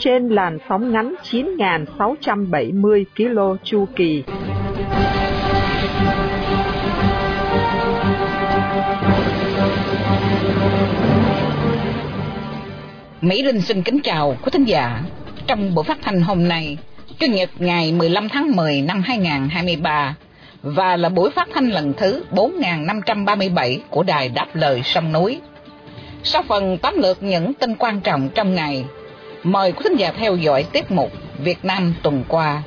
Trên làn sóng ngắn 9.670 km chu kỳ. Mỹ Linh xin kính chào quý thính giả. Trong buổi phát thanh hôm nay, Chủ nhật ngày 15 tháng 10 năm 2023 và là buổi phát thanh lần thứ 4537 của Đài Đáp Lời Sông Núi. Sau phần tóm lược những tin quan trọng trong ngày, mời quý khán giả theo dõi tiết mục Việt Nam tuần qua.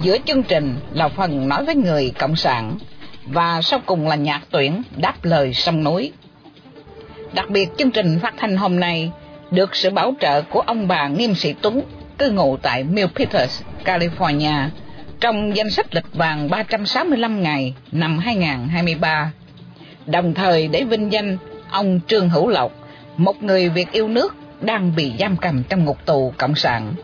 Giữa chương trình là phần nói với người Cộng sản và sau cùng là nhạc tuyển Đáp Lời Sông Núi. Đặc biệt chương trình phát thanh hôm nay được sự bảo trợ của ông bà Nghiêm Sĩ Tuấn, cư ngụ tại Milpitas, California, trong danh sách lịch vàng 365 ngày năm 2023. Đồng thời để vinh danh ông Trương Hữu Lộc, một người Việt yêu nước đang bị giam cầm trong ngục tù Cộng sản.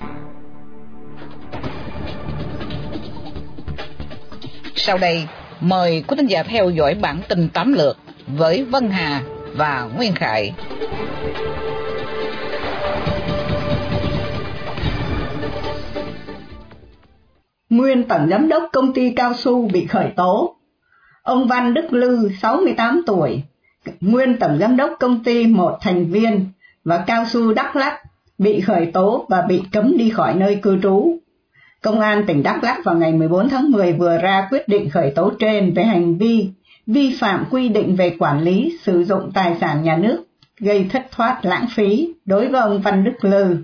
Sau đây, mời quý thính giả theo dõi bản tin tóm lược với Vân Hà và Nguyên Khải. nguyên tổng giám đốc công ty cao su bị khởi tố. Ông Văn Đức Lư, 68 tuổi, nguyên tổng giám đốc công ty một thành viên và cao su Đắk Lắk bị khởi tố và bị cấm đi khỏi nơi cư trú. Công an tỉnh Đắk Lắk vào ngày 14 tháng 10 vừa ra quyết định khởi tố trên về hành vi vi phạm quy định về quản lý sử dụng tài sản nhà nước, gây thất thoát lãng phí đối với ông Văn Đức Lư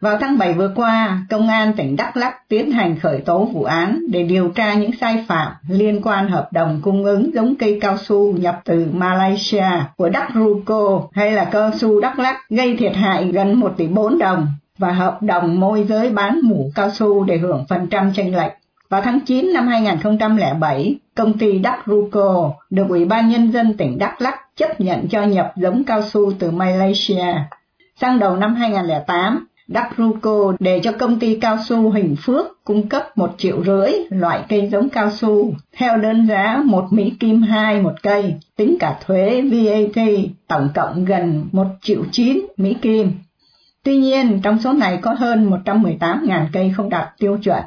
vào tháng 7 vừa qua, Công an tỉnh Đắk Lắk tiến hành khởi tố vụ án để điều tra những sai phạm liên quan hợp đồng cung ứng giống cây cao su nhập từ Malaysia của Đắk Ruco hay là cao su Đắk Lắk gây thiệt hại gần 1 tỷ 4 đồng và hợp đồng môi giới bán mũ cao su để hưởng phần trăm tranh lệch. Vào tháng 9 năm 2007, công ty Đắk Ruco được Ủy ban Nhân dân tỉnh Đắk Lắk chấp nhận cho nhập giống cao su từ Malaysia. Sang đầu năm 2008, Dakruco để cho công ty cao su Huỳnh Phước cung cấp 1 triệu rưỡi loại cây giống cao su theo đơn giá 1 Mỹ Kim 2 một cây, tính cả thuế VAT, tổng cộng gần 1 triệu 9 Mỹ Kim. Tuy nhiên, trong số này có hơn 118.000 cây không đạt tiêu chuẩn.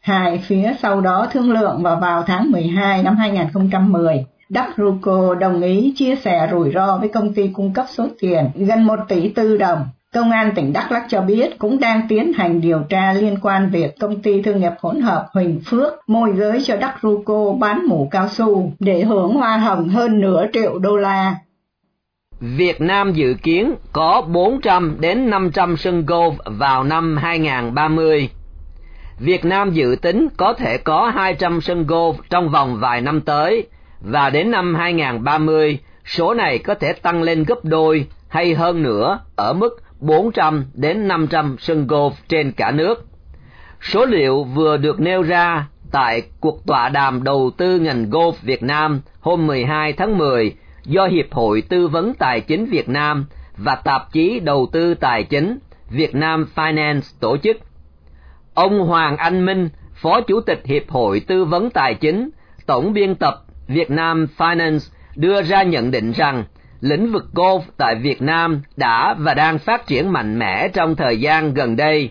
Hai phía sau đó thương lượng và vào tháng 12 năm 2010, Dakruco đồng ý chia sẻ rủi ro với công ty cung cấp số tiền gần 1 tỷ tư đồng Công an tỉnh Đắk Lắk cho biết cũng đang tiến hành điều tra liên quan việc công ty thương nghiệp hỗn hợp Huỳnh Phước môi giới cho Đắk Ruco bán mũ cao su để hưởng hoa hồng hơn nửa triệu đô la. Việt Nam dự kiến có 400 đến 500 sân golf vào năm 2030. Việt Nam dự tính có thể có 200 sân golf trong vòng vài năm tới, và đến năm 2030 số này có thể tăng lên gấp đôi hay hơn nữa, ở mức 400 đến 500 sân golf trên cả nước. Số liệu vừa được nêu ra tại cuộc tọa đàm đầu tư ngành golf Việt Nam hôm 12 tháng 10 do Hiệp hội Tư vấn Tài chính Việt Nam và tạp chí Đầu tư Tài chính Việt Nam Finance tổ chức. Ông Hoàng Anh Minh, Phó Chủ tịch Hiệp hội Tư vấn Tài chính, Tổng biên tập Việt Nam Finance đưa ra nhận định rằng lĩnh vực golf tại Việt Nam đã và đang phát triển mạnh mẽ trong thời gian gần đây.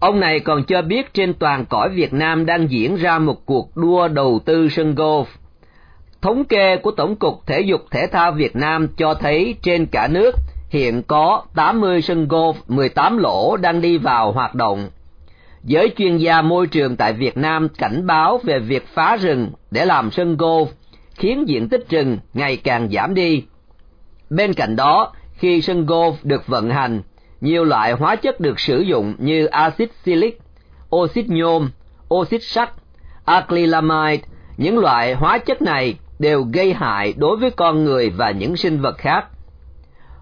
Ông này còn cho biết trên toàn cõi Việt Nam đang diễn ra một cuộc đua đầu tư sân golf. Thống kê của Tổng cục Thể dục Thể thao Việt Nam cho thấy trên cả nước hiện có 80 sân golf 18 lỗ đang đi vào hoạt động. Giới chuyên gia môi trường tại Việt Nam cảnh báo về việc phá rừng để làm sân golf khiến diện tích rừng ngày càng giảm đi. Bên cạnh đó, khi sân golf được vận hành, nhiều loại hóa chất được sử dụng như axit silic, oxit nhôm, oxit sắt, acrylamide, những loại hóa chất này đều gây hại đối với con người và những sinh vật khác.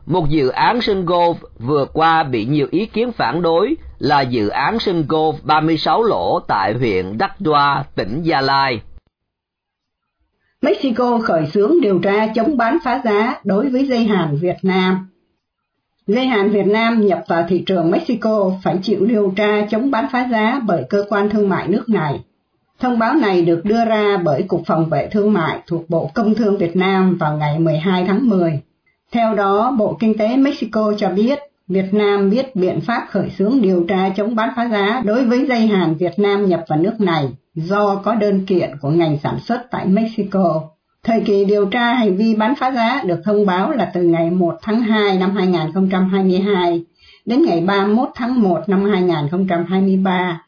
Một dự án sân golf vừa qua bị nhiều ý kiến phản đối là dự án sân golf 36 lỗ tại huyện Đắc Đoa, tỉnh Gia Lai. Mexico khởi xướng điều tra chống bán phá giá đối với dây hàn Việt Nam. Dây hàn Việt Nam nhập vào thị trường Mexico phải chịu điều tra chống bán phá giá bởi cơ quan thương mại nước này. Thông báo này được đưa ra bởi Cục Phòng vệ Thương mại thuộc Bộ Công Thương Việt Nam vào ngày 12 tháng 10. Theo đó, Bộ Kinh tế Mexico cho biết Việt Nam biết biện pháp khởi xướng điều tra chống bán phá giá đối với dây hàn Việt Nam nhập vào nước này do có đơn kiện của ngành sản xuất tại Mexico. Thời kỳ điều tra hành vi bán phá giá được thông báo là từ ngày 1 tháng 2 năm 2022 đến ngày 31 tháng 1 năm 2023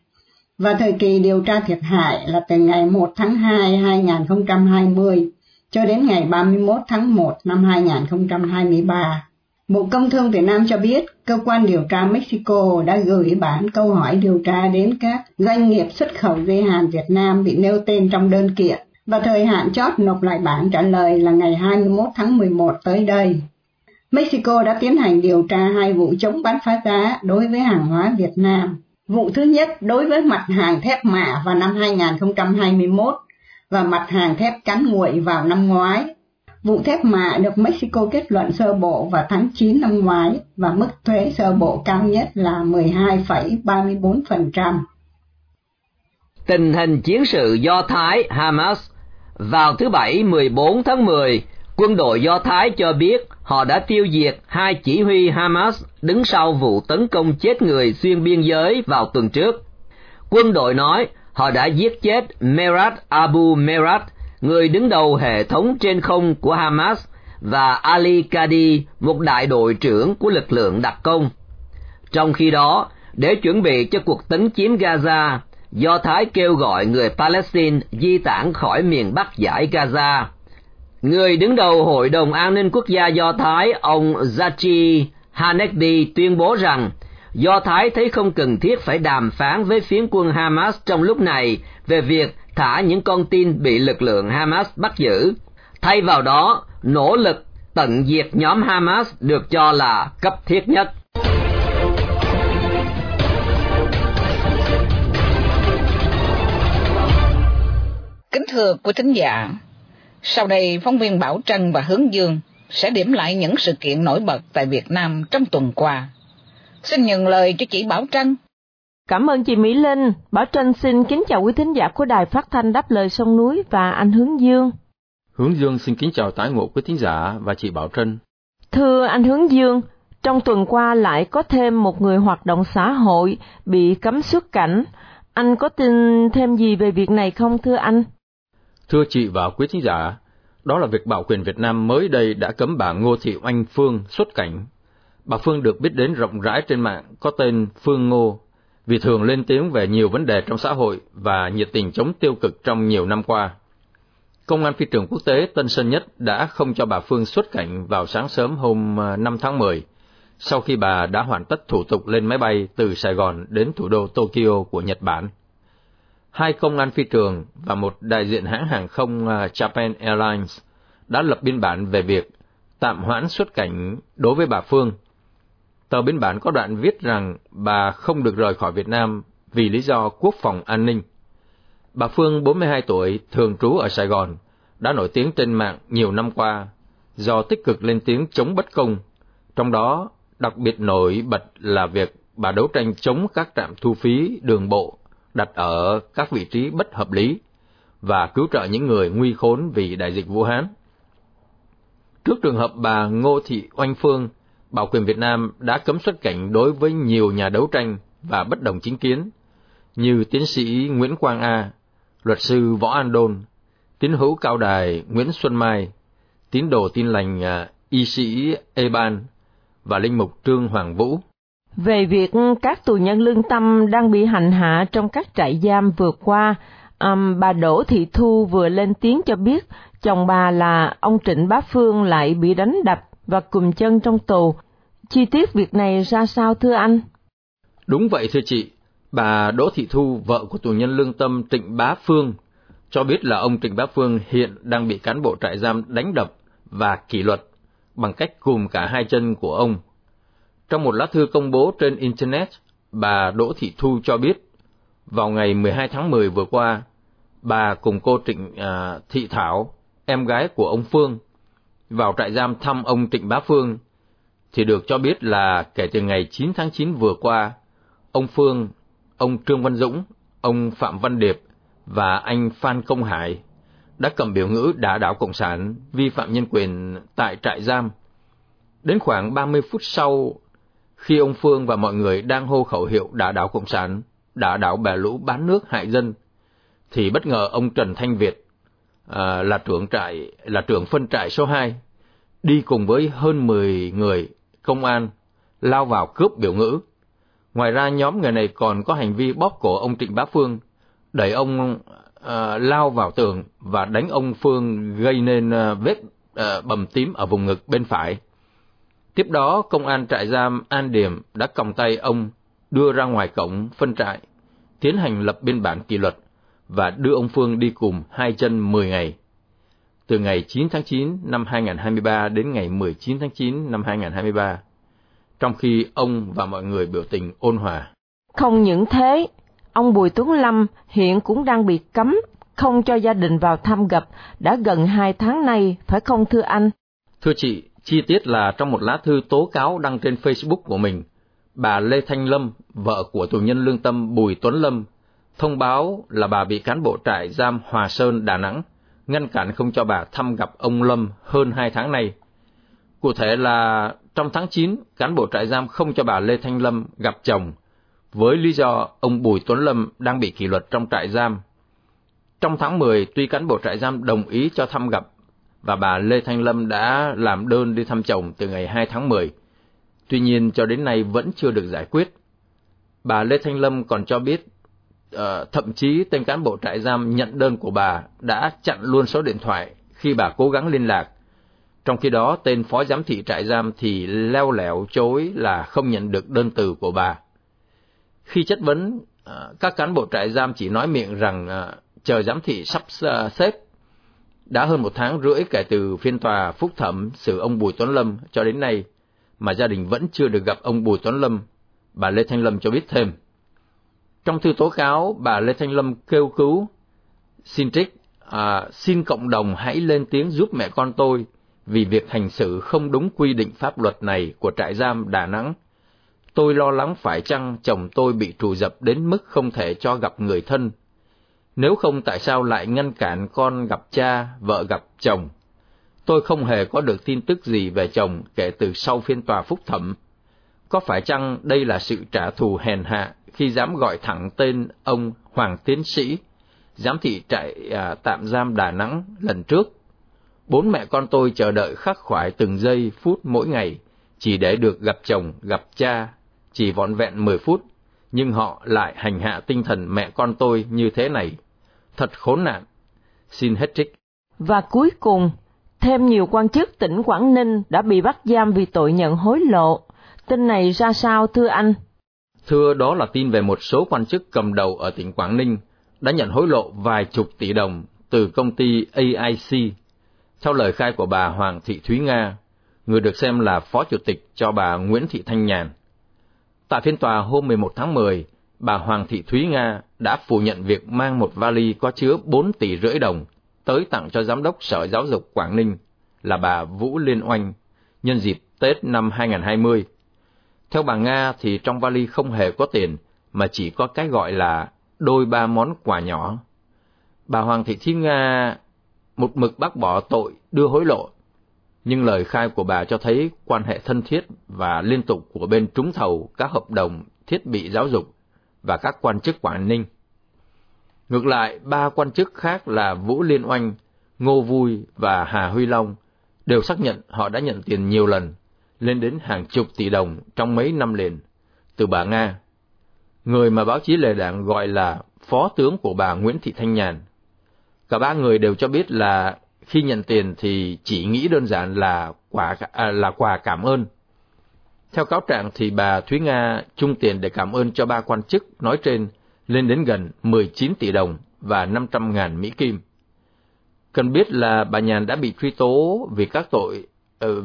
và thời kỳ điều tra thiệt hại là từ ngày 1 tháng 2 2020 cho đến ngày 31 tháng 1 năm 2023. Bộ Công Thương Việt Nam cho biết, cơ quan điều tra Mexico đã gửi bản câu hỏi điều tra đến các doanh nghiệp xuất khẩu dây hàn Việt Nam bị nêu tên trong đơn kiện và thời hạn chót nộp lại bản trả lời là ngày 21 tháng 11 tới đây. Mexico đã tiến hành điều tra hai vụ chống bán phá giá đối với hàng hóa Việt Nam. Vụ thứ nhất, đối với mặt hàng thép mạ vào năm 2021 và mặt hàng thép cán nguội vào năm ngoái. Vụ thép mạ được Mexico kết luận sơ bộ vào tháng 9 năm ngoái và mức thuế sơ bộ cao nhất là 12,34%. Tình hình chiến sự Do Thái Hamas vào thứ Bảy 14 tháng 10, quân đội Do Thái cho biết họ đã tiêu diệt hai chỉ huy Hamas đứng sau vụ tấn công chết người xuyên biên giới vào tuần trước. Quân đội nói họ đã giết chết Merat Abu Merat, người đứng đầu hệ thống trên không của Hamas, và Ali Kadi, một đại đội trưởng của lực lượng đặc công. Trong khi đó, để chuẩn bị cho cuộc tấn chiếm Gaza, Do Thái kêu gọi người Palestine di tản khỏi miền Bắc giải Gaza. Người đứng đầu Hội đồng An ninh Quốc gia Do Thái, ông Zachi Hanekdi tuyên bố rằng Do Thái thấy không cần thiết phải đàm phán với phiến quân Hamas trong lúc này về việc thả những con tin bị lực lượng Hamas bắt giữ. Thay vào đó, nỗ lực tận diệt nhóm Hamas được cho là cấp thiết nhất. Kính thưa quý thính giả, sau đây phóng viên Bảo Trân và Hướng Dương sẽ điểm lại những sự kiện nổi bật tại Việt Nam trong tuần qua. Xin nhận lời cho chị Bảo Trân. Cảm ơn chị Mỹ Linh. Bảo Trân xin kính chào quý thính giả của Đài Phát thanh Đáp lời sông núi và anh Hướng Dương. Hướng Dương xin kính chào tái ngộ quý thính giả và chị Bảo Trân. Thưa anh Hướng Dương, trong tuần qua lại có thêm một người hoạt động xã hội bị cấm xuất cảnh. Anh có tin thêm gì về việc này không thưa anh? Thưa chị và quý thính giả, đó là việc Bảo quyền Việt Nam mới đây đã cấm bà Ngô Thị Oanh Phương xuất cảnh. Bà Phương được biết đến rộng rãi trên mạng có tên Phương Ngô, vì thường lên tiếng về nhiều vấn đề trong xã hội và nhiệt tình chống tiêu cực trong nhiều năm qua. Công an phi trường quốc tế Tân Sơn Nhất đã không cho bà Phương xuất cảnh vào sáng sớm hôm ờ, 5 tháng 10, sau khi bà đã hoàn tất thủ tục lên máy bay từ Sài Gòn đến thủ đô Tokyo của Nhật Bản hai công an phi trường và một đại diện hãng hàng không ờ, Japan Airlines đã lập biên bản về việc tạm hoãn xuất cảnh đối với bà Phương. Tờ biên bản có đoạn viết rằng bà không được rời khỏi Việt Nam vì lý do quốc phòng an ninh. Bà Phương, 42 tuổi, thường trú ở Sài Gòn, đã nổi tiếng trên mạng nhiều năm qua do tích cực lên tiếng chống bất công, trong đó đặc biệt nổi bật là việc bà đấu tranh chống các trạm thu phí đường bộ đặt ở các vị trí bất hợp lý và cứu trợ những người nguy khốn vì đại dịch Vũ Hán. Trước trường hợp bà Ngô Thị Oanh Phương, Bảo quyền Việt Nam đã cấm xuất cảnh đối với nhiều nhà đấu tranh và bất đồng chính kiến, như tiến sĩ Nguyễn Quang A, luật sư Võ An Đôn, tín hữu cao đài Nguyễn Xuân Mai, tín đồ tin lành à, y sĩ Eban và linh mục Trương Hoàng Vũ. Về việc các tù nhân lương tâm đang bị hành hạ trong các trại giam vừa qua, um, bà Đỗ Thị Thu vừa lên tiếng cho biết chồng bà là ông Trịnh Bá Phương lại bị đánh đập và cùm chân trong tù. Chi tiết việc này ra sao thưa anh? Đúng vậy thưa chị, bà Đỗ Thị Thu, vợ của tù nhân lương tâm Trịnh Bá Phương, cho biết là ông Trịnh Bá Phương hiện đang bị cán bộ trại giam đánh đập và kỷ luật bằng cách cùm cả hai chân của ông trong một lá thư công bố trên Internet, bà Đỗ Thị Thu cho biết, vào ngày 12 tháng 10 vừa qua, bà cùng cô Trịnh à, Thị Thảo, em gái của ông Phương, vào trại giam thăm ông Trịnh Bá Phương, thì được cho biết là kể từ ngày 9 tháng 9 vừa qua, ông Phương, ông Trương Văn Dũng, ông Phạm Văn Điệp và anh Phan Công Hải đã cầm biểu ngữ đả đảo Cộng sản vi phạm nhân quyền tại trại giam. Đến khoảng 30 phút sau, khi ông Phương và mọi người đang hô khẩu hiệu đả đảo Cộng sản, đả đảo bè lũ bán nước hại dân, thì bất ngờ ông Trần Thanh Việt à, là trưởng trại là trưởng phân trại số 2 đi cùng với hơn 10 người công an lao vào cướp biểu ngữ. Ngoài ra nhóm người này còn có hành vi bóp cổ ông Trịnh Bá Phương, đẩy ông à, lao vào tường và đánh ông Phương gây nên à, vết à, bầm tím ở vùng ngực bên phải. Tiếp đó, công an trại giam An Điểm đã còng tay ông đưa ra ngoài cổng phân trại, tiến hành lập biên bản kỷ luật và đưa ông Phương đi cùng hai chân 10 ngày. Từ ngày 9 tháng 9 năm 2023 đến ngày 19 tháng 9 năm 2023, trong khi ông và mọi người biểu tình ôn hòa. Không những thế, ông Bùi Tuấn Lâm hiện cũng đang bị cấm không cho gia đình vào thăm gặp đã gần hai tháng nay, phải không thưa anh? Thưa chị, chi tiết là trong một lá thư tố cáo đăng trên Facebook của mình, bà Lê Thanh Lâm, vợ của tù nhân lương tâm Bùi Tuấn Lâm, thông báo là bà bị cán bộ trại giam Hòa Sơn, Đà Nẵng, ngăn cản không cho bà thăm gặp ông Lâm hơn hai tháng nay. Cụ thể là trong tháng 9, cán bộ trại giam không cho bà Lê Thanh Lâm gặp chồng, với lý do ông Bùi Tuấn Lâm đang bị kỷ luật trong trại giam. Trong tháng 10, tuy cán bộ trại giam đồng ý cho thăm gặp, và bà Lê Thanh Lâm đã làm đơn đi thăm chồng từ ngày 2 tháng 10, tuy nhiên cho đến nay vẫn chưa được giải quyết. Bà Lê Thanh Lâm còn cho biết, uh, thậm chí tên cán bộ trại giam nhận đơn của bà đã chặn luôn số điện thoại khi bà cố gắng liên lạc. Trong khi đó, tên phó giám thị trại giam thì leo lẻo chối là không nhận được đơn từ của bà. Khi chất vấn, uh, các cán bộ trại giam chỉ nói miệng rằng uh, chờ giám thị sắp xếp. Đã hơn một tháng rưỡi kể từ phiên tòa phúc thẩm xử ông Bùi Tuấn Lâm cho đến nay, mà gia đình vẫn chưa được gặp ông Bùi Tuấn Lâm, bà Lê Thanh Lâm cho biết thêm. Trong thư tố cáo, bà Lê Thanh Lâm kêu cứu, xin trích, à, xin cộng đồng hãy lên tiếng giúp mẹ con tôi vì việc hành xử không đúng quy định pháp luật này của trại giam Đà Nẵng. Tôi lo lắng phải chăng chồng tôi bị trù dập đến mức không thể cho gặp người thân. Nếu không tại sao lại ngăn cản con gặp cha, vợ gặp chồng? Tôi không hề có được tin tức gì về chồng kể từ sau phiên tòa phúc thẩm. Có phải chăng đây là sự trả thù hèn hạ khi dám gọi thẳng tên ông Hoàng Tiến Sĩ, giám thị trại à, tạm giam Đà Nẵng lần trước? Bốn mẹ con tôi chờ đợi khắc khoải từng giây phút mỗi ngày, chỉ để được gặp chồng, gặp cha, chỉ vọn vẹn mười phút, nhưng họ lại hành hạ tinh thần mẹ con tôi như thế này. Thật khốn nạn. Xin hết trích. Và cuối cùng, thêm nhiều quan chức tỉnh Quảng Ninh đã bị bắt giam vì tội nhận hối lộ. Tin này ra sao thưa anh? Thưa đó là tin về một số quan chức cầm đầu ở tỉnh Quảng Ninh đã nhận hối lộ vài chục tỷ đồng từ công ty AIC. Theo lời khai của bà Hoàng Thị Thúy Nga, người được xem là phó chủ tịch cho bà Nguyễn Thị Thanh Nhàn. Tại phiên tòa hôm 11 tháng 10, bà Hoàng Thị Thúy Nga đã phủ nhận việc mang một vali có chứa 4 tỷ rưỡi đồng tới tặng cho Giám đốc Sở Giáo dục Quảng Ninh là bà Vũ Liên Oanh nhân dịp Tết năm 2020. Theo bà Nga thì trong vali không hề có tiền, mà chỉ có cái gọi là đôi ba món quà nhỏ. Bà Hoàng Thị Thúy Nga một mực bác bỏ tội đưa hối lộ, nhưng lời khai của bà cho thấy quan hệ thân thiết và liên tục của bên trúng thầu các hợp đồng thiết bị giáo dục và các quan chức Quảng Ninh. Ngược lại, ba quan chức khác là Vũ Liên Oanh, Ngô Vui và Hà Huy Long đều xác nhận họ đã nhận tiền nhiều lần, lên đến hàng chục tỷ đồng trong mấy năm liền, từ bà Nga, người mà báo chí lề đảng gọi là phó tướng của bà Nguyễn Thị Thanh Nhàn. Cả ba người đều cho biết là khi nhận tiền thì chỉ nghĩ đơn giản là quà à, là quà cảm ơn. Theo cáo trạng thì bà Thúy Nga chung tiền để cảm ơn cho ba quan chức nói trên lên đến gần 19 tỷ đồng và 500 ngàn Mỹ Kim. Cần biết là bà Nhàn đã bị truy tố vì các tội,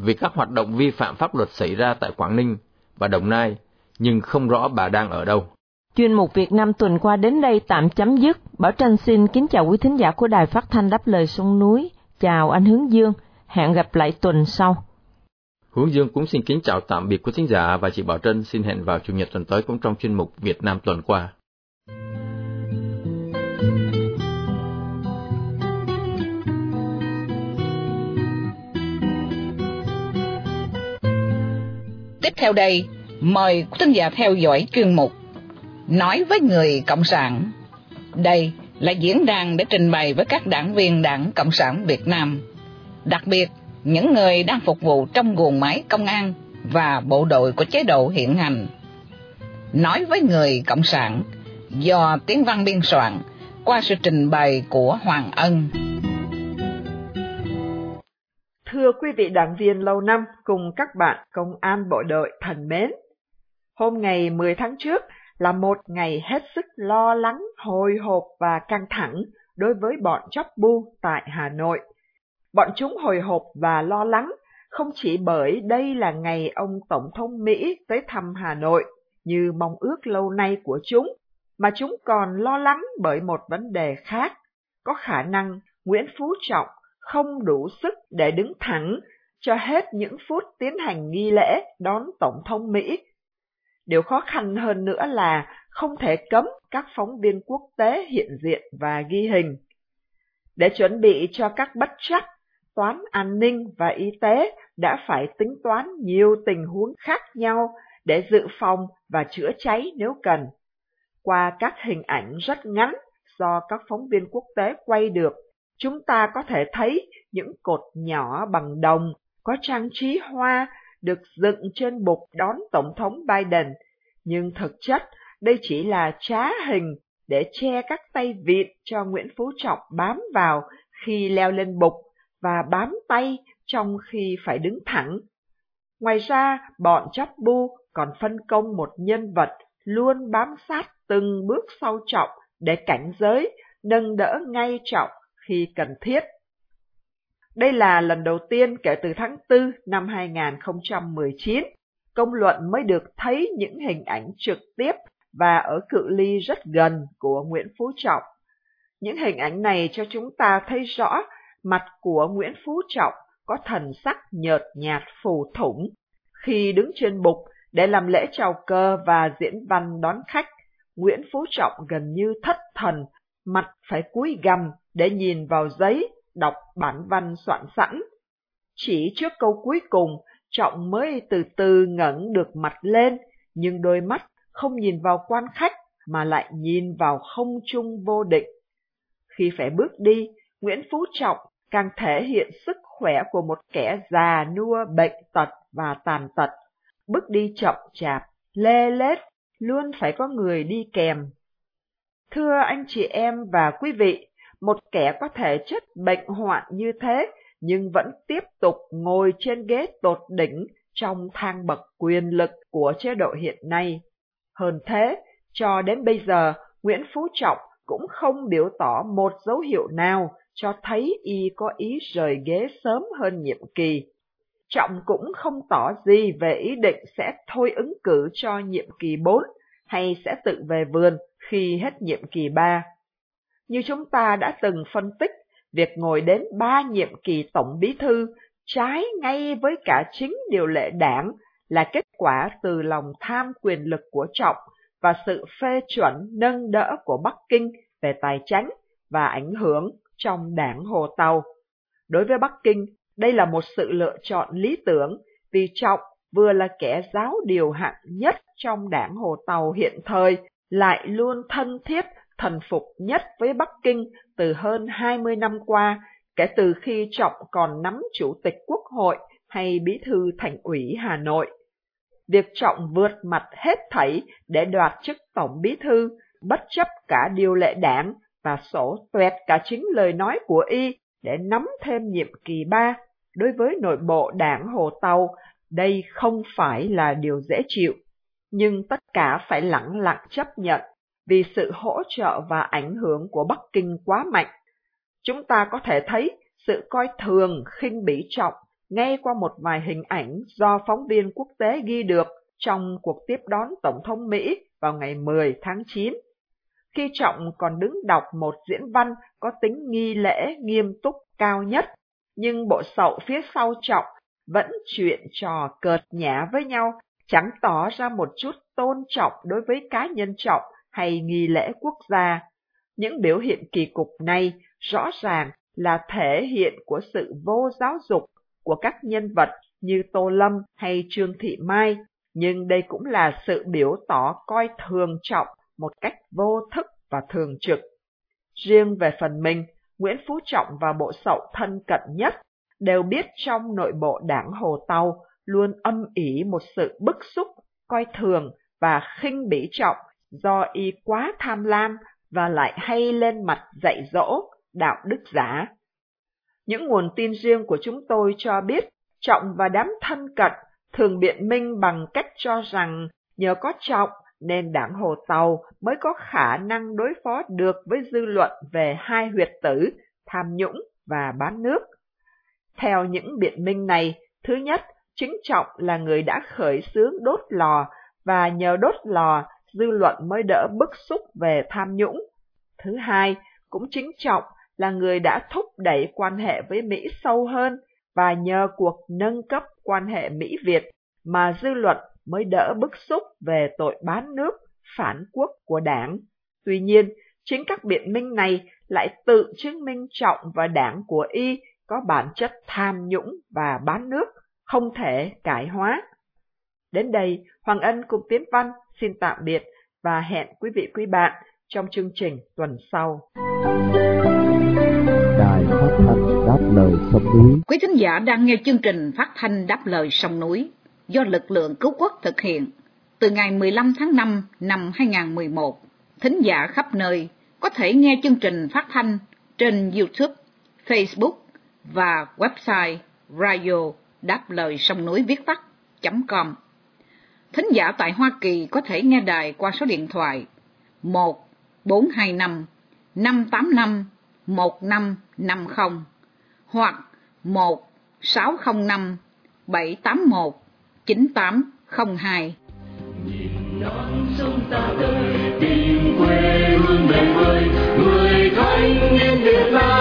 vì các hoạt động vi phạm pháp luật xảy ra tại Quảng Ninh và Đồng Nai nhưng không rõ bà đang ở đâu. Chuyên mục Việt Nam tuần qua đến đây tạm chấm dứt. Bảo Tranh xin kính chào quý thính giả của Đài Phát thanh Đáp lời sông núi. Chào anh Hướng Dương. Hẹn gặp lại tuần sau. Hướng Dương cũng xin kính chào tạm biệt quý thính giả và chị Bảo Trân xin hẹn vào Chủ nhật tuần tới cũng trong chuyên mục Việt Nam tuần qua. Tiếp theo đây, mời quý thính giả theo dõi chuyên mục Nói với người Cộng sản. Đây là diễn đàn để trình bày với các đảng viên Đảng Cộng sản Việt Nam, đặc biệt những người đang phục vụ trong guồng máy công an và bộ đội của chế độ hiện hành. Nói với người Cộng sản do tiếng văn biên soạn qua sự trình bày của Hoàng Ân. Thưa quý vị đảng viên lâu năm cùng các bạn công an bộ đội thần mến, hôm ngày 10 tháng trước là một ngày hết sức lo lắng, hồi hộp và căng thẳng đối với bọn chóc bu tại Hà Nội. Bọn chúng hồi hộp và lo lắng không chỉ bởi đây là ngày ông Tổng thống Mỹ tới thăm Hà Nội như mong ước lâu nay của chúng, mà chúng còn lo lắng bởi một vấn đề khác. Có khả năng Nguyễn Phú Trọng không đủ sức để đứng thẳng cho hết những phút tiến hành nghi lễ đón Tổng thống Mỹ. Điều khó khăn hơn nữa là không thể cấm các phóng viên quốc tế hiện diện và ghi hình. Để chuẩn bị cho các bất chắc, toán an ninh và y tế đã phải tính toán nhiều tình huống khác nhau để dự phòng và chữa cháy nếu cần. Qua các hình ảnh rất ngắn do các phóng viên quốc tế quay được, chúng ta có thể thấy những cột nhỏ bằng đồng có trang trí hoa được dựng trên bục đón Tổng thống Biden, nhưng thực chất đây chỉ là trá hình để che các tay vịt cho Nguyễn Phú Trọng bám vào khi leo lên bục và bám tay trong khi phải đứng thẳng. Ngoài ra, bọn chắp bu còn phân công một nhân vật luôn bám sát từng bước sau trọng để cảnh giới, nâng đỡ ngay trọng khi cần thiết. Đây là lần đầu tiên kể từ tháng 4 năm 2019, công luận mới được thấy những hình ảnh trực tiếp và ở cự ly rất gần của Nguyễn Phú Trọng. Những hình ảnh này cho chúng ta thấy rõ mặt của Nguyễn Phú Trọng có thần sắc nhợt nhạt phù thủng. Khi đứng trên bục để làm lễ chào cờ và diễn văn đón khách, Nguyễn Phú Trọng gần như thất thần, mặt phải cúi gằm để nhìn vào giấy, đọc bản văn soạn sẵn. Chỉ trước câu cuối cùng, Trọng mới từ từ ngẩng được mặt lên, nhưng đôi mắt không nhìn vào quan khách mà lại nhìn vào không trung vô định. Khi phải bước đi, Nguyễn Phú Trọng càng thể hiện sức khỏe của một kẻ già nua bệnh tật và tàn tật. Bước đi chậm chạp, lê lết, luôn phải có người đi kèm. Thưa anh chị em và quý vị, một kẻ có thể chất bệnh hoạn như thế, nhưng vẫn tiếp tục ngồi trên ghế tột đỉnh trong thang bậc quyền lực của chế độ hiện nay. Hơn thế, cho đến bây giờ, Nguyễn Phú Trọng cũng không biểu tỏ một dấu hiệu nào cho thấy y có ý rời ghế sớm hơn nhiệm kỳ. Trọng cũng không tỏ gì về ý định sẽ thôi ứng cử cho nhiệm kỳ 4 hay sẽ tự về vườn khi hết nhiệm kỳ 3. Như chúng ta đã từng phân tích, việc ngồi đến ba nhiệm kỳ tổng bí thư trái ngay với cả chính điều lệ đảng là kết quả từ lòng tham quyền lực của Trọng và sự phê chuẩn nâng đỡ của Bắc Kinh về tài chính và ảnh hưởng trong đảng Hồ Tàu. Đối với Bắc Kinh, đây là một sự lựa chọn lý tưởng vì Trọng vừa là kẻ giáo điều hạng nhất trong đảng Hồ Tàu hiện thời, lại luôn thân thiết, thần phục nhất với Bắc Kinh từ hơn 20 năm qua, kể từ khi Trọng còn nắm chủ tịch Quốc hội hay bí thư thành ủy Hà Nội. Việc Trọng vượt mặt hết thảy để đoạt chức tổng bí thư, bất chấp cả điều lệ đảng và sổ tuẹt cả chính lời nói của y để nắm thêm nhiệm kỳ ba. Đối với nội bộ đảng Hồ Tàu, đây không phải là điều dễ chịu, nhưng tất cả phải lặng lặng chấp nhận vì sự hỗ trợ và ảnh hưởng của Bắc Kinh quá mạnh. Chúng ta có thể thấy sự coi thường khinh bỉ trọng ngay qua một vài hình ảnh do phóng viên quốc tế ghi được trong cuộc tiếp đón Tổng thống Mỹ vào ngày 10 tháng 9. Khi Trọng còn đứng đọc một diễn văn có tính nghi lễ nghiêm túc cao nhất, nhưng bộ sậu phía sau Trọng vẫn chuyện trò cợt nhã với nhau, chẳng tỏ ra một chút tôn trọng đối với cá nhân Trọng hay nghi lễ quốc gia. Những biểu hiện kỳ cục này rõ ràng là thể hiện của sự vô giáo dục của các nhân vật như Tô Lâm hay Trương Thị Mai, nhưng đây cũng là sự biểu tỏ coi thường trọng một cách vô thức và thường trực. Riêng về phần mình, Nguyễn Phú Trọng và bộ sậu thân cận nhất đều biết trong nội bộ đảng Hồ Tàu luôn âm ỉ một sự bức xúc, coi thường và khinh bỉ trọng do y quá tham lam và lại hay lên mặt dạy dỗ, đạo đức giả. Những nguồn tin riêng của chúng tôi cho biết Trọng và đám thân cận thường biện minh bằng cách cho rằng nhờ có Trọng nên đảng Hồ Tàu mới có khả năng đối phó được với dư luận về hai huyệt tử, tham nhũng và bán nước. Theo những biện minh này, thứ nhất, chính Trọng là người đã khởi xướng đốt lò và nhờ đốt lò dư luận mới đỡ bức xúc về tham nhũng. Thứ hai, cũng chính Trọng là người đã thúc đẩy quan hệ với Mỹ sâu hơn và nhờ cuộc nâng cấp quan hệ Mỹ-Việt mà dư luận mới đỡ bức xúc về tội bán nước, phản quốc của đảng. Tuy nhiên, chính các biện minh này lại tự chứng minh trọng và đảng của y có bản chất tham nhũng và bán nước, không thể cải hóa. Đến đây, Hoàng Ân cùng Tiến Văn xin tạm biệt và hẹn quý vị quý bạn trong chương trình tuần sau. Đài phát thanh đáp lời sông núi. Quý thính giả đang nghe chương trình phát thanh đáp lời sông núi do lực lượng cứu quốc thực hiện từ ngày 15 tháng 5 năm 2011. Thính giả khắp nơi có thể nghe chương trình phát thanh trên YouTube, Facebook và website radio đáp lời sông núi viết tắt.com. Thính giả tại Hoa Kỳ có thể nghe đài qua số điện thoại 1 425 585 1550 hoặc 1 605 781 9802. Nhìn non sông ta đời tìm quê hương đẹp vời, người thanh niên Việt Nam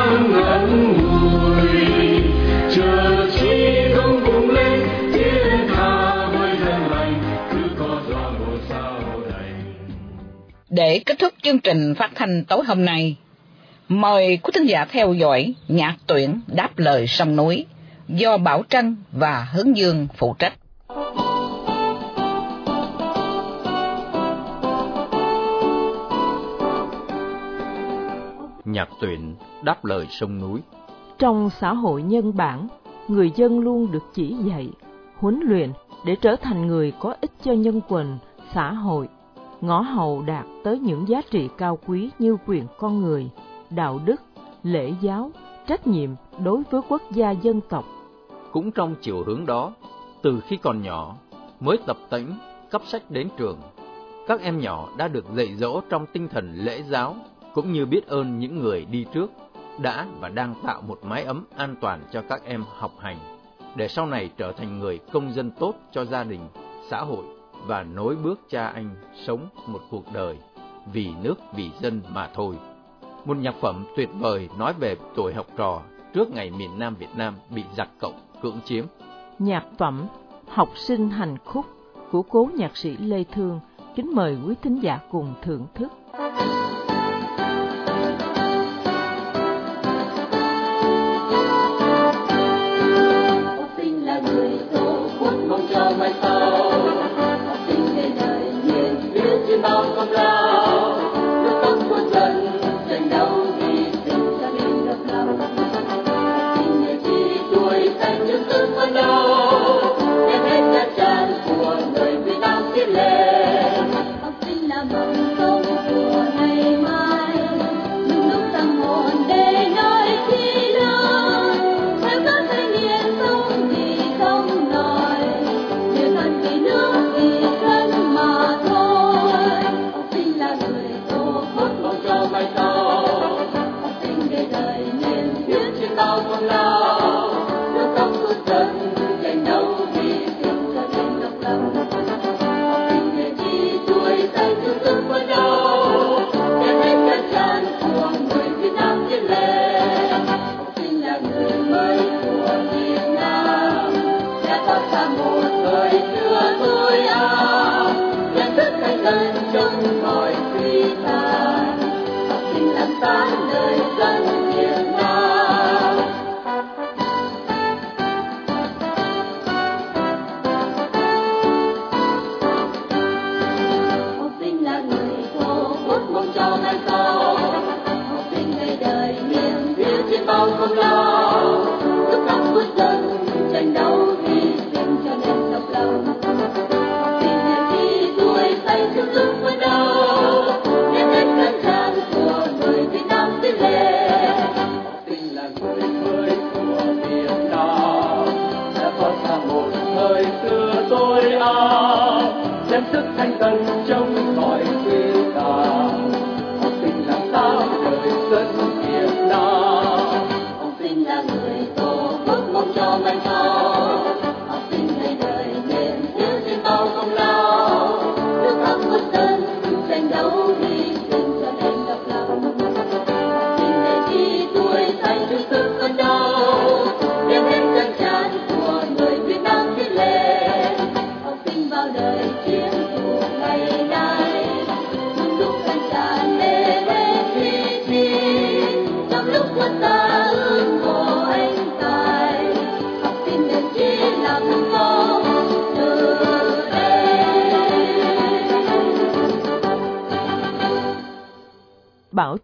Để kết thúc chương trình phát thanh tối hôm nay, mời quý thính giả theo dõi nhạc tuyển đáp lời sông núi do Bảo Trân và Hướng Dương phụ trách. Nhạc tuyển đáp lời sông núi. Trong xã hội nhân bản, người dân luôn được chỉ dạy, huấn luyện để trở thành người có ích cho nhân quần, xã hội, ngõ hầu đạt tới những giá trị cao quý như quyền con người, đạo đức, lễ giáo, trách nhiệm đối với quốc gia dân tộc. Cũng trong chiều hướng đó, từ khi còn nhỏ, mới tập tễnh cấp sách đến trường, các em nhỏ đã được dạy dỗ trong tinh thần lễ giáo cũng như biết ơn những người đi trước đã và đang tạo một mái ấm an toàn cho các em học hành để sau này trở thành người công dân tốt cho gia đình, xã hội và nối bước cha anh sống một cuộc đời vì nước vì dân mà thôi. Một nhạc phẩm tuyệt vời nói về tuổi học trò trước ngày miền Nam Việt Nam bị giặc cộng cưỡng chiếm. Nhạc phẩm Học sinh hành khúc của cố nhạc sĩ Lê Thương kính mời quý thính giả cùng thưởng thức. Học trên Lord. Thanh tân trong mọi phiêu ta. Học sinh làm sao đời dân Việt Nam. Học sinh là người tổ quốc, mong cho mai sau.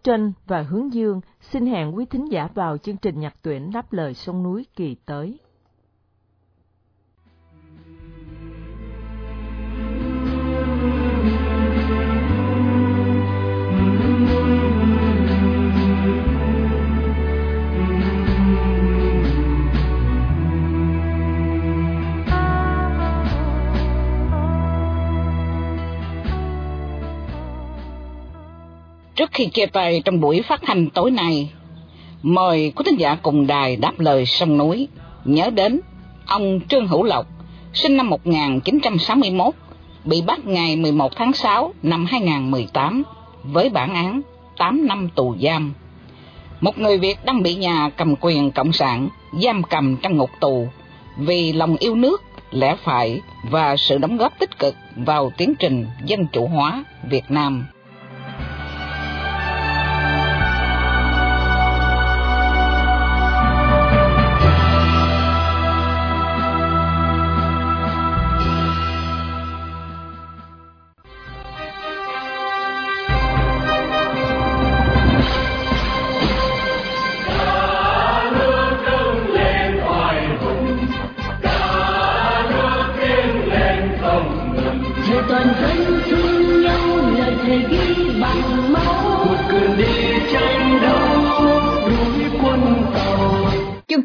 Trân và Hướng Dương, xin hẹn quý thính giả vào chương trình nhạc tuyển đáp lời sông núi kỳ tới. Trước khi chia tay trong buổi phát hành tối nay, mời quý thính giả cùng đài đáp lời sông núi nhớ đến ông Trương Hữu Lộc, sinh năm 1961, bị bắt ngày 11 tháng 6 năm 2018 với bản án 8 năm tù giam. Một người Việt đang bị nhà cầm quyền cộng sản giam cầm trong ngục tù vì lòng yêu nước, lẽ phải và sự đóng góp tích cực vào tiến trình dân chủ hóa Việt Nam.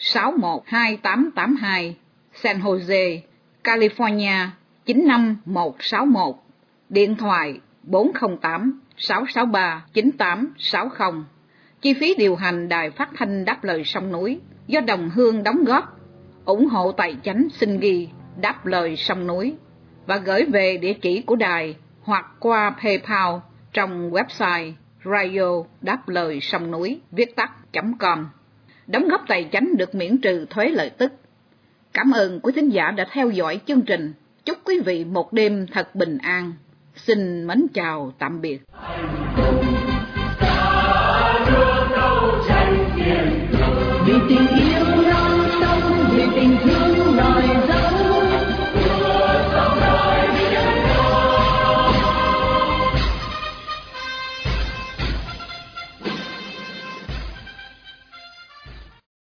612882 San Jose, California 95161 Điện thoại 408 663 9860 Chi phí điều hành đài phát thanh đáp lời sông núi do đồng hương đóng góp ủng hộ tài chánh xin ghi đáp lời sông núi và gửi về địa chỉ của đài hoặc qua PayPal trong website radio đáp lời sông núi viết tắt com đóng góp tài chánh được miễn trừ thuế lợi tức. Cảm ơn quý thính giả đã theo dõi chương trình. Chúc quý vị một đêm thật bình an. Xin mến chào, tạm biệt. Vì tình yêu